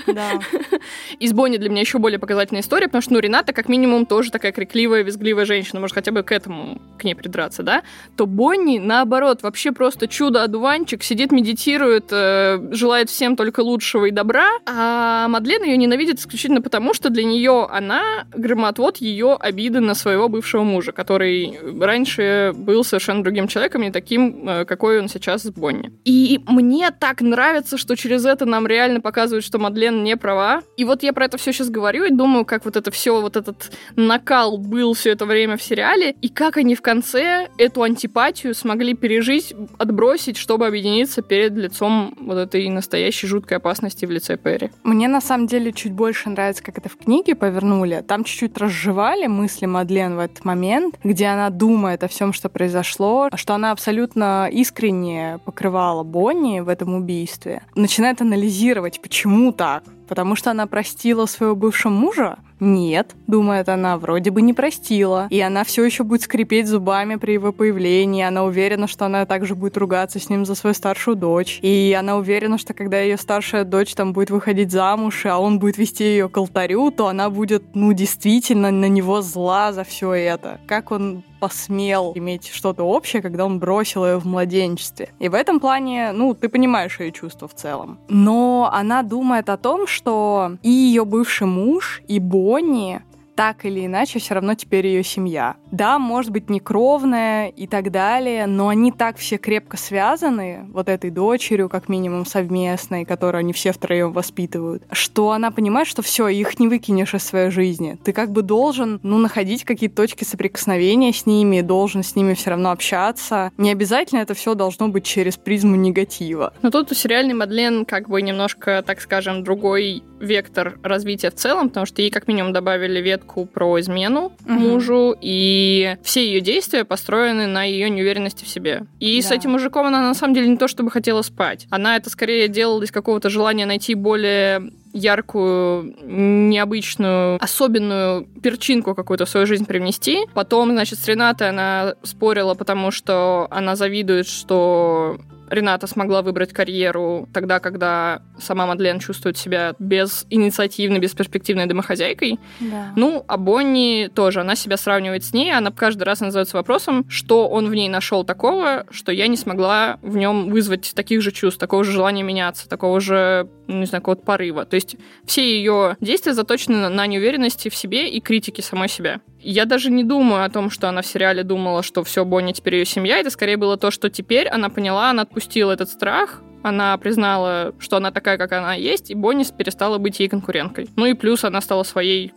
Да. (laughs) Из Бонни для меня еще более показательная история, потому что, ну, Рената как минимум тоже такая крикливая, визгливая женщина, может хотя бы к этому, к ней придраться, да? То Бонни, наоборот, вообще просто чудо-одуванчик, сидит, медитирует, э, желает всем только лучшего и добра, а Мадлен ее ненавидит исключительно потому, что для нее она громотвод ее обиды на своего бывшего мужа, который раньше был совершенно другим человеком, не таким, э, какой он сейчас с Бонни. И мне так нравится, что через это нам реально показывают, что Мадлен не права. И вот я про это все сейчас говорю и думаю, как вот это все, вот этот накал был все это время в сериале, и как они в конце эту антипатию смогли пережить, отбросить, чтобы объединиться перед лицом вот этой настоящей жуткой опасности в лице Перри. Мне на самом деле чуть больше нравится, как это в книге повернули. Там чуть-чуть разжевали мысли Мадлен в этот момент, где она думает о всем, что произошло, что она абсолютно искренне покрывала Бонни в этом убийстве. Начинает анализировать, почему так. Потому что она простила своего бывшего мужа? Нет, думает она, вроде бы не простила. И она все еще будет скрипеть зубами при его появлении. Она уверена, что она также будет ругаться с ним за свою старшую дочь. И она уверена, что когда ее старшая дочь там будет выходить замуж, а он будет вести ее к алтарю, то она будет, ну, действительно на него зла за все это. Как он посмел иметь что-то общее, когда он бросил ее в младенчестве. И в этом плане, ну, ты понимаешь ее чувства в целом. Но она думает о том, что и ее бывший муж, и Бонни так или иначе все равно теперь ее семья. Да, может быть, не кровная и так далее, но они так все крепко связаны, вот этой дочерью, как минимум, совместной, которую они все втроем воспитывают, что она понимает, что все, их не выкинешь из своей жизни. Ты как бы должен, ну, находить какие-то точки соприкосновения с ними, должен с ними все равно общаться. Не обязательно это все должно быть через призму негатива. Но тут у сериальной Мадлен как бы немножко, так скажем, другой вектор развития в целом, потому что ей как минимум добавили ветку про измену угу. мужу, и все ее действия построены на ее неуверенности в себе. И да. с этим мужиком она на самом деле не то чтобы хотела спать. Она это скорее делала из какого-то желания найти более яркую, необычную, особенную перчинку какую-то в свою жизнь привнести. Потом, значит, с Ренатой она спорила, потому что она завидует, что Рената смогла выбрать карьеру тогда, когда сама Мадлен чувствует себя без инициативной, бесперспективной домохозяйкой. Да. Ну, а Бонни тоже, она себя сравнивает с ней, она каждый раз называется вопросом, что он в ней нашел такого, что я не смогла в нем вызвать таких же чувств, такого же желания меняться, такого же, ну, не знаю, какого-то порыва. То есть все ее действия заточены на неуверенности в себе и критике самой себя. Я даже не думаю о том, что она в сериале думала, что все, Бонни теперь ее семья. Это скорее было то, что теперь она поняла, она отпустила этот страх, она признала, что она такая, как она есть, и Бонни перестала быть ей конкуренткой. Ну и плюс она стала своей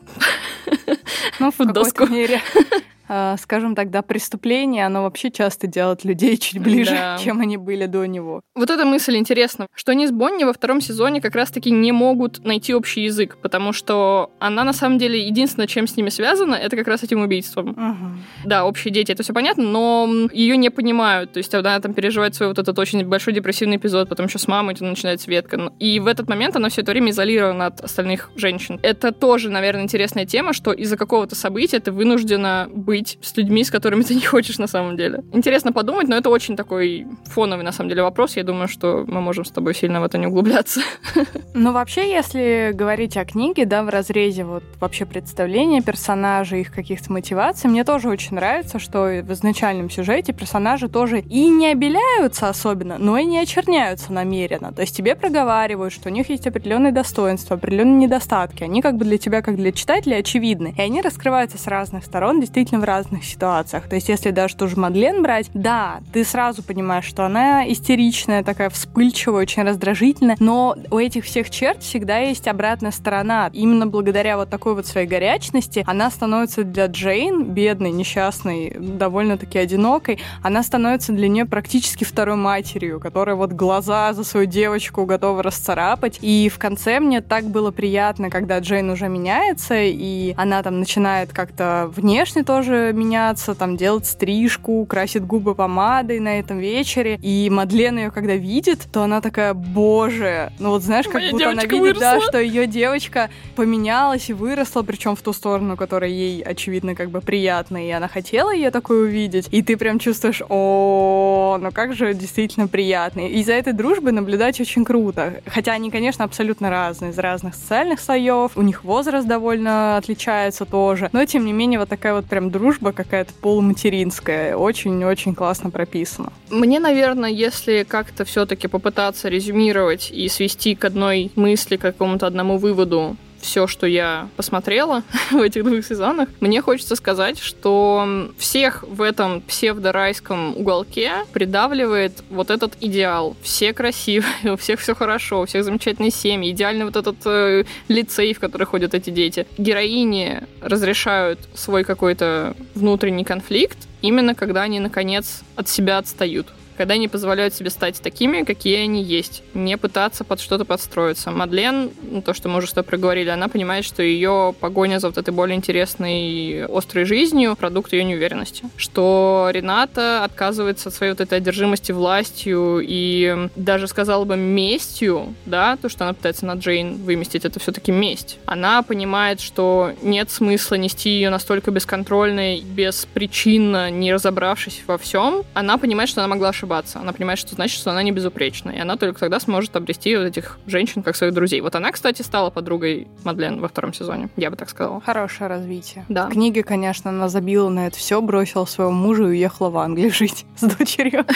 ну, в какой-то мере. (laughs) А, скажем тогда, преступление, оно вообще часто делает людей чуть ближе, да. (laughs) чем они были до него. Вот эта мысль интересна, что они с Бонни во втором сезоне как раз-таки не могут найти общий язык, потому что она на самом деле единственное, чем с ними связана, это как раз этим убийством. Угу. Да, общие дети, это все понятно, но ее не понимают. То есть она там переживает свой вот этот очень большой депрессивный эпизод, потом еще с мамой начинается ветка. И в этот момент она все это время изолирована от остальных женщин. Это тоже, наверное, интересная тема, что из-за какого-то события ты вынуждена быть быть с людьми, с которыми ты не хочешь на самом деле. Интересно подумать, но это очень такой фоновый на самом деле вопрос. Я думаю, что мы можем с тобой сильно в это не углубляться. (laughs) Ну, вообще, если говорить о книге, да, в разрезе вот вообще представления персонажей, их каких-то мотиваций, мне тоже очень нравится, что в изначальном сюжете персонажи тоже и не обеляются особенно, но и не очерняются намеренно. То есть тебе проговаривают, что у них есть определенные достоинства, определенные недостатки. Они как бы для тебя, как для читателя, очевидны. И они раскрываются с разных сторон, действительно в разных ситуациях. То есть, если даже ту же Мадлен брать, да, ты сразу понимаешь, что она истеричная, такая вспыльчивая, очень раздражительная, но у этих всех черт всегда есть обратная сторона. Именно благодаря вот такой вот своей горячности она становится для Джейн, бедной, несчастной, довольно-таки одинокой, она становится для нее практически второй матерью, которая вот глаза за свою девочку готова расцарапать. И в конце мне так было приятно, когда Джейн уже меняется, и она там начинает как-то внешне тоже меняться, там делать стрижку, красит губы помадой на этом вечере. И Мадлен ее, когда видит, то она такая, боже, ну вот знаешь, как Моя будто она видит, девочка да, выросла. что ее девочка поменялась и выросла, причем в ту сторону, которая ей, очевидно, как бы приятна, и она хотела ее такой увидеть. И ты прям чувствуешь, о, ну как же действительно приятно. И за этой дружбой наблюдать очень круто. Хотя они, конечно, абсолютно разные, из разных социальных слоев, у них возраст довольно отличается тоже. Но, тем не менее, вот такая вот прям дружба какая-то полуматеринская. Очень-очень классно прописана. Мне, наверное, если как-то все-таки попытаться резюмировать и свести к одной мысли, к какому-то одному выводу все, что я посмотрела (laughs) в этих двух сезонах, мне хочется сказать, что всех в этом псевдорайском уголке придавливает вот этот идеал. Все красивые, (laughs) у всех все хорошо, у всех замечательные семьи, идеальный вот этот э, лицей, в который ходят эти дети. Героини разрешают свой какой-то внутренний конфликт именно когда они, наконец, от себя отстают когда они позволяют себе стать такими, какие они есть, не пытаться под что-то подстроиться. Мадлен, ну, то, что мы уже с тобой проговорили, она понимает, что ее погоня за вот этой более интересной, острой жизнью — продукт ее неуверенности. Что Рената отказывается от своей вот этой одержимости властью и даже, сказала бы, местью, да, то, что она пытается на Джейн выместить, это все-таки месть. Она понимает, что нет смысла нести ее настолько бесконтрольной, беспричинно, не разобравшись во всем. Она понимает, что она могла ошибаться. Она понимает, что значит, что она не безупречна. И она только тогда сможет обрести вот этих женщин как своих друзей. Вот она, кстати, стала подругой Мадлен во втором сезоне. Я бы так сказала. Хорошее развитие. Да. В книге, конечно, она забила на это все, бросила своего мужа и уехала в Англию (laughs) жить с дочерью. (laughs)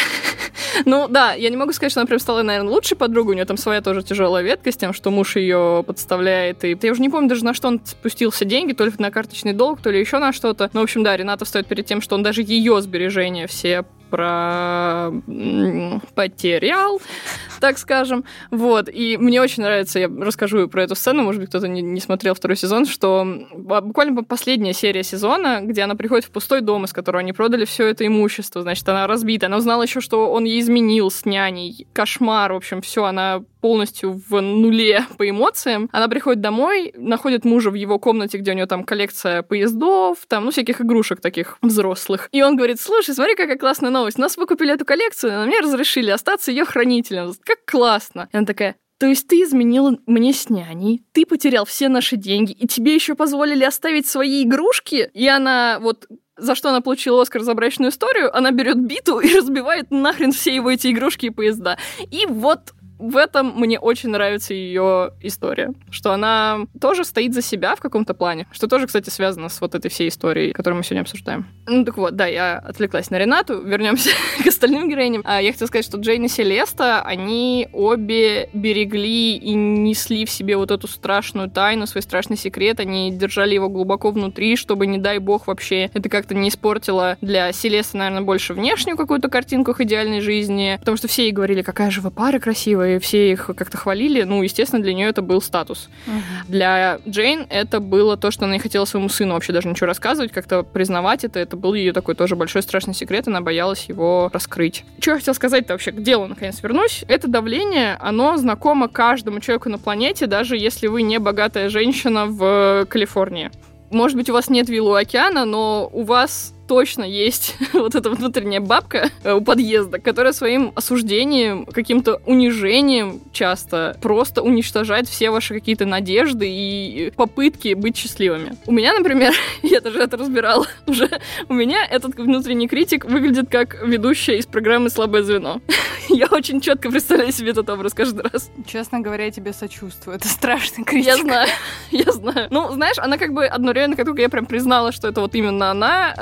Ну да, я не могу сказать, что она прям стала, наверное, лучшей подругой. У нее там своя тоже тяжелая ветка с тем, что муж ее подставляет. И я уже не помню даже на что он спустился деньги, то ли на карточный долг, то ли еще на что-то. Ну, в общем, да, Рената стоит перед тем, что он даже ее сбережения все про потерял, так скажем. Вот. И мне очень нравится, я расскажу про эту сцену, может быть, кто-то не, не смотрел второй сезон, что буквально последняя серия сезона, где она приходит в пустой дом, из которого они продали все это имущество, значит, она разбита. Она узнала еще, что он ей изменил с няней. Кошмар, в общем, все, она полностью в нуле (laughs) по эмоциям. Она приходит домой, находит мужа в его комнате, где у него там коллекция поездов, там, ну, всяких игрушек таких взрослых. И он говорит, слушай, смотри, какая классная новость. Нас выкупили эту коллекцию, но мне разрешили остаться ее хранителем. Как классно. И она такая, то есть ты изменила мне с няней, ты потерял все наши деньги, и тебе еще позволили оставить свои игрушки? И она вот за что она получила Оскар за брачную историю, она берет биту (laughs) и разбивает нахрен все его эти игрушки и поезда. И вот в этом мне очень нравится ее история, что она тоже стоит за себя в каком-то плане, что тоже, кстати, связано с вот этой всей историей, которую мы сегодня обсуждаем. Ну так вот, да, я отвлеклась на Ренату, вернемся (laughs) к остальным героиням. А, я хотела сказать, что Джейн и Селеста, они обе берегли и несли в себе вот эту страшную тайну, свой страшный секрет, они держали его глубоко внутри, чтобы, не дай бог, вообще это как-то не испортило для Селесты, наверное, больше внешнюю какую-то картинку их идеальной жизни, потому что все ей говорили, какая же вы пара красивая, и все их как-то хвалили, ну, естественно, для нее это был статус. Мгм. Для Джейн это было то, что она не хотела своему сыну вообще даже ничего рассказывать, как-то признавать это. Это был ее такой тоже большой страшный секрет, она боялась его раскрыть. Что я хотела сказать-то вообще? К делу, наконец, вернусь. Это давление, оно знакомо каждому человеку на планете, даже если вы не богатая женщина в Калифорнии. Может быть, у вас нет виллы у океана, но у вас точно есть (laughs) вот эта внутренняя бабка э, у подъезда, которая своим осуждением, каким-то унижением часто просто уничтожает все ваши какие-то надежды и попытки быть счастливыми. У меня, например, (laughs) я даже это разбирала (laughs) уже, у меня этот внутренний критик выглядит как ведущая из программы «Слабое звено». Я очень четко представляю себе этот образ каждый раз. Честно говоря, я тебе сочувствую. Это страшный критик. Я знаю, я знаю. Ну, знаешь, она как бы одновременно, как только я прям признала, что это вот именно она,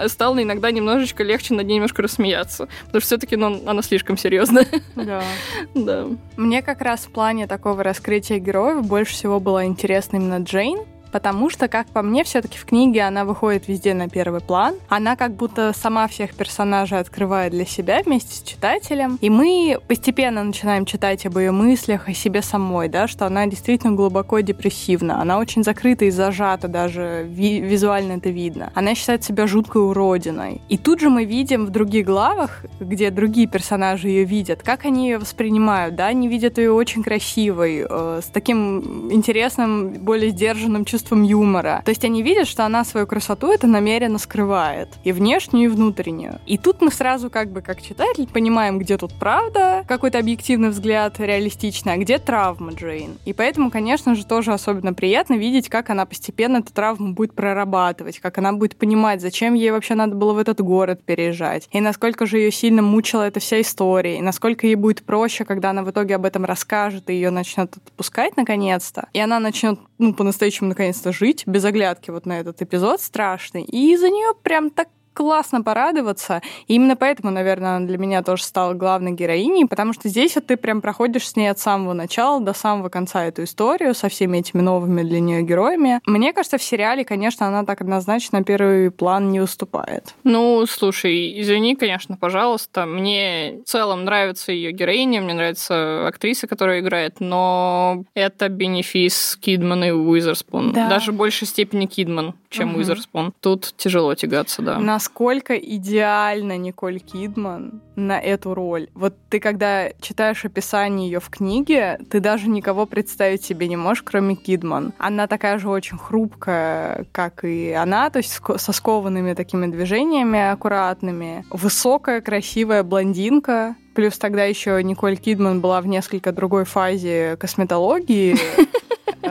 стало иногда немножечко легче над ней немножко рассмеяться. Потому что все-таки ну, она слишком серьезная. Да. (laughs) Да. Мне как раз в плане такого раскрытия героев больше всего было интересно именно Джейн, потому что, как по мне, все-таки в книге она выходит везде на первый план. Она как будто сама всех персонажей открывает для себя вместе с читателем. И мы постепенно начинаем читать об ее мыслях, о себе самой, да, что она действительно глубоко депрессивна. Она очень закрыта и зажата, даже ви- визуально это видно. Она считает себя жуткой уродиной. И тут же мы видим в других главах, где другие персонажи ее видят, как они ее воспринимают, да, они видят ее очень красивой, э, с таким интересным, более сдержанным чувством чувством юмора. То есть они видят, что она свою красоту это намеренно скрывает. И внешнюю, и внутреннюю. И тут мы сразу как бы как читатель понимаем, где тут правда, какой-то объективный взгляд реалистичный, а где травма Джейн. И поэтому, конечно же, тоже особенно приятно видеть, как она постепенно эту травму будет прорабатывать, как она будет понимать, зачем ей вообще надо было в этот город переезжать, и насколько же ее сильно мучила эта вся история, и насколько ей будет проще, когда она в итоге об этом расскажет, и ее начнет отпускать наконец-то, и она начнет, ну, по-настоящему наконец-то жить, без оглядки вот на этот эпизод страшный, и за нее прям так классно порадоваться. И именно поэтому, наверное, она для меня тоже стала главной героиней, потому что здесь вот ты прям проходишь с ней от самого начала до самого конца эту историю со всеми этими новыми для нее героями. Мне кажется, в сериале, конечно, она так однозначно на первый план не уступает. Ну, слушай, извини, конечно, пожалуйста. Мне в целом нравится ее героиня, мне нравится актриса, которая играет, но это бенефис Кидман и Уизерспун. Да. Даже в большей степени Кидман, чем угу. Уизерспун. Тут тяжело тягаться, да. На насколько идеально Николь Кидман на эту роль. Вот ты, когда читаешь описание ее в книге, ты даже никого представить себе не можешь, кроме Кидман. Она такая же очень хрупкая, как и она, то есть со скованными такими движениями аккуратными. Высокая, красивая блондинка, Плюс тогда еще Николь Кидман была в несколько другой фазе косметологии. (laughs)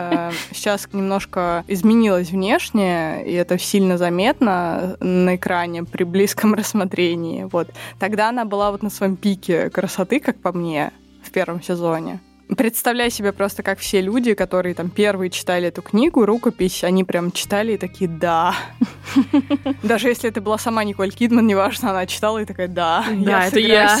Э, сейчас немножко изменилась внешне, и это сильно заметно на экране при близком (laughs) рассмотрении. Вот. Тогда она была вот на своем пике красоты, как по мне, в первом сезоне. Представляю себе просто, как все люди, которые там первые читали эту книгу, рукопись, они прям читали и такие «да». (laughs) Даже если это была сама Николь Кидман, неважно, она читала и такая «да, да это я».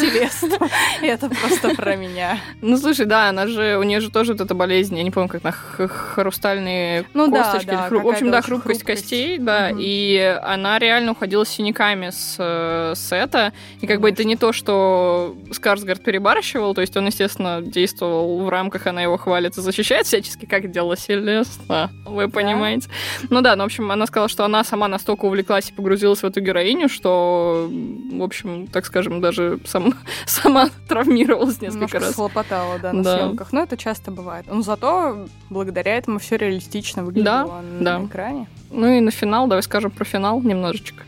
Это просто про меня. Ну, слушай, да, она же, у нее же тоже вот эта болезнь, я не помню, как на хрустальные ну, косточки. В общем, да, хрупкость, костей, да, и она реально уходила с синяками с э, сета, и как бы это не то, что Скарсгард перебарщивал, то есть он, естественно, действовал в рамках она его хвалит и защищает всячески, как делала Селеста. Вы да. понимаете? Ну да, ну, в общем, она сказала, что она сама настолько увлеклась и погрузилась в эту героиню, что, в общем, так скажем, даже сам, (laughs) сама травмировалась несколько Немножко раз. слопотала, да, на да. съемках. Но это часто бывает. Но зато благодаря этому все реалистично выглядело да, на да. экране. Ну и на финал, давай скажем про финал немножечко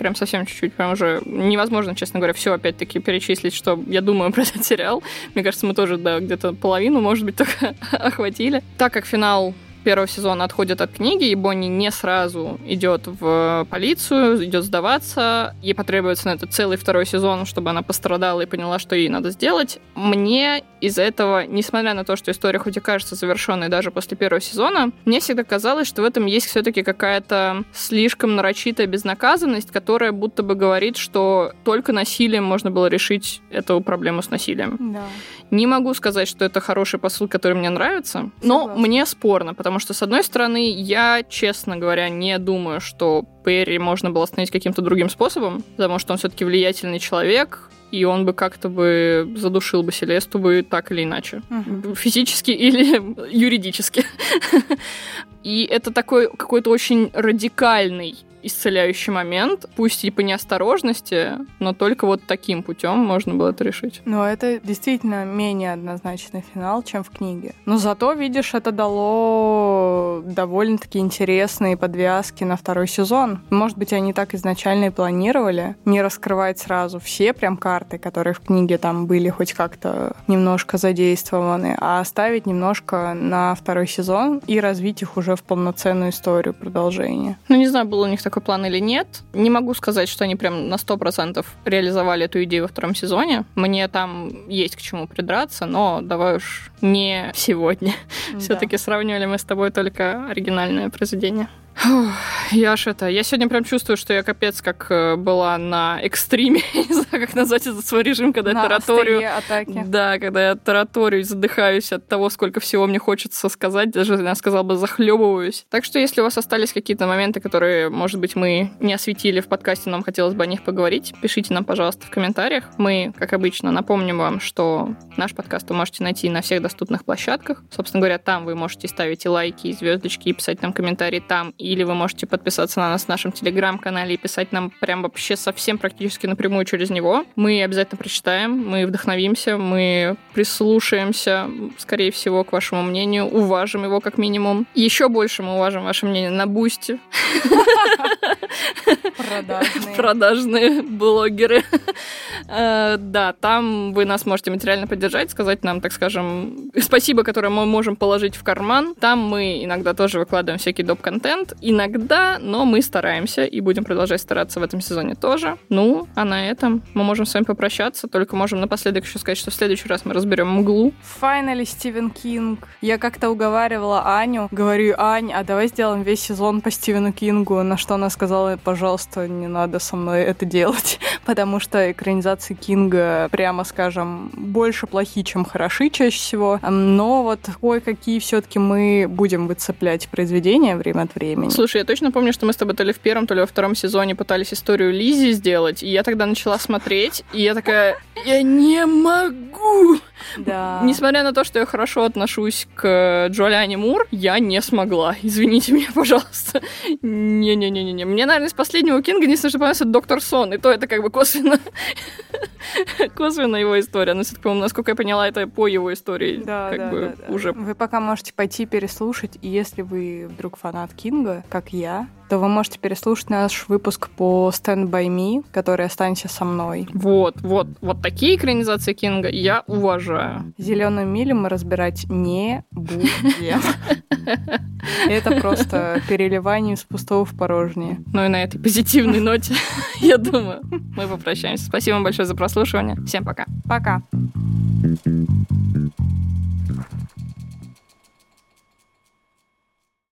прям совсем чуть-чуть, прям уже невозможно, честно говоря, все опять-таки перечислить, что я думаю (laughs) про этот сериал. Мне кажется, мы тоже, да, где-то половину, может быть, (laughs) только охватили. Так как финал первого сезона отходит от книги, и Бонни не сразу идет в полицию, идет сдаваться. Ей потребуется на это целый второй сезон, чтобы она пострадала и поняла, что ей надо сделать. Мне из этого, несмотря на то, что история хоть и кажется завершенной даже после первого сезона, мне всегда казалось, что в этом есть все-таки какая-то слишком нарочитая безнаказанность, которая будто бы говорит, что только насилием можно было решить эту проблему с насилием. Да. Не могу сказать, что это хороший посыл, который мне нравится, но Согласна. мне спорно, потому что, с одной стороны, я, честно говоря, не думаю, что Перри можно было остановить каким-то другим способом, потому что он все-таки влиятельный человек, и он бы как-то бы задушил бы Селесту бы так или иначе. Uh-huh. Физически или юридически. (laughs) И это такой какой-то очень радикальный исцеляющий момент, пусть и по неосторожности, но только вот таким путем можно было это решить. Но это действительно менее однозначный финал, чем в книге. Но зато, видишь, это дало довольно-таки интересные подвязки на второй сезон. Может быть, они так изначально и планировали, не раскрывать сразу все прям карты, которые в книге там были хоть как-то немножко задействованы, а оставить немножко на второй сезон и развить их уже в полноценную историю продолжения. Ну, не знаю, было у них такой план или нет. Не могу сказать, что они прям на 100% реализовали эту идею во втором сезоне. Мне там есть к чему придраться, но давай уж не сегодня. Да. Все-таки сравнивали мы с тобой только оригинальное произведение. Я ж это, я сегодня прям чувствую, что я капец как э, была на экстриме, (laughs) не знаю, как назвать этот свой режим, когда на я тараторию. атаки. Да, когда я тараторию задыхаюсь от того, сколько всего мне хочется сказать, даже, я сказала бы, захлебываюсь. Так что, если у вас остались какие-то моменты, которые, может быть, мы не осветили в подкасте, нам хотелось бы о них поговорить, пишите нам, пожалуйста, в комментариях. Мы, как обычно, напомним вам, что наш подкаст вы можете найти на всех доступных площадках. Собственно говоря, там вы можете ставить и лайки, и звездочки, и писать нам комментарии там, и или вы можете подписаться на нас в нашем телеграм-канале и писать нам прям вообще совсем практически напрямую через него. Мы обязательно прочитаем, мы вдохновимся, мы прислушаемся, скорее всего, к вашему мнению, уважим его как минимум. Еще больше мы уважим ваше мнение на Boosty. Продажные. Продажные блогеры. Э, да, там вы нас можете материально поддержать, сказать нам, так скажем, спасибо, которое мы можем положить в карман. Там мы иногда тоже выкладываем всякий Иногда, но мы стараемся и будем продолжать стараться в этом сезоне тоже. Ну, а на этом мы можем с вами попрощаться. Только можем напоследок еще сказать, что в следующий раз мы разберем мглу. Файнали Стивен Кинг. Я как-то уговаривала Аню. Говорю, Ань, а давай сделаем весь сезон по Стивену Кингу. На что она сказала, пожалуйста, не надо со мной это делать. (laughs) Потому что экранизации Кинга, прямо скажем, больше плохи, чем хороши чаще всего. Но вот кое-какие все-таки мы будем выцеплять произведения время от времени. Слушай, я точно помню, что мы с тобой то ли в первом, то ли во втором сезоне пытались историю Лизи сделать, и я тогда начала смотреть, и я такая, я не могу! Да. Несмотря на то, что я хорошо отношусь к Джоляне Мур, я не смогла. Извините меня, (laughs) пожалуйста. Не-не-не-не. Мне, наверное, из последнего Кинга единственное, что понравился Доктор Сон, и то это как бы косвенно (laughs) косвенно его история. Но все-таки, насколько я поняла, это по его истории. Да, как да, бы да, да. уже. Вы пока можете пойти переслушать, и если вы вдруг фанат Кинга, как я, то вы можете переслушать наш выпуск по Stand By Me, который «Останься со мной». Вот, вот, вот такие экранизации Кинга я уважаю. Зеленую милю мы разбирать не будем. (laughs) Это просто переливание из пустого в порожнее. Ну и на этой позитивной ноте, (laughs) я думаю, мы попрощаемся. Спасибо вам большое за прослушивание. Всем пока. Пока. Thank you.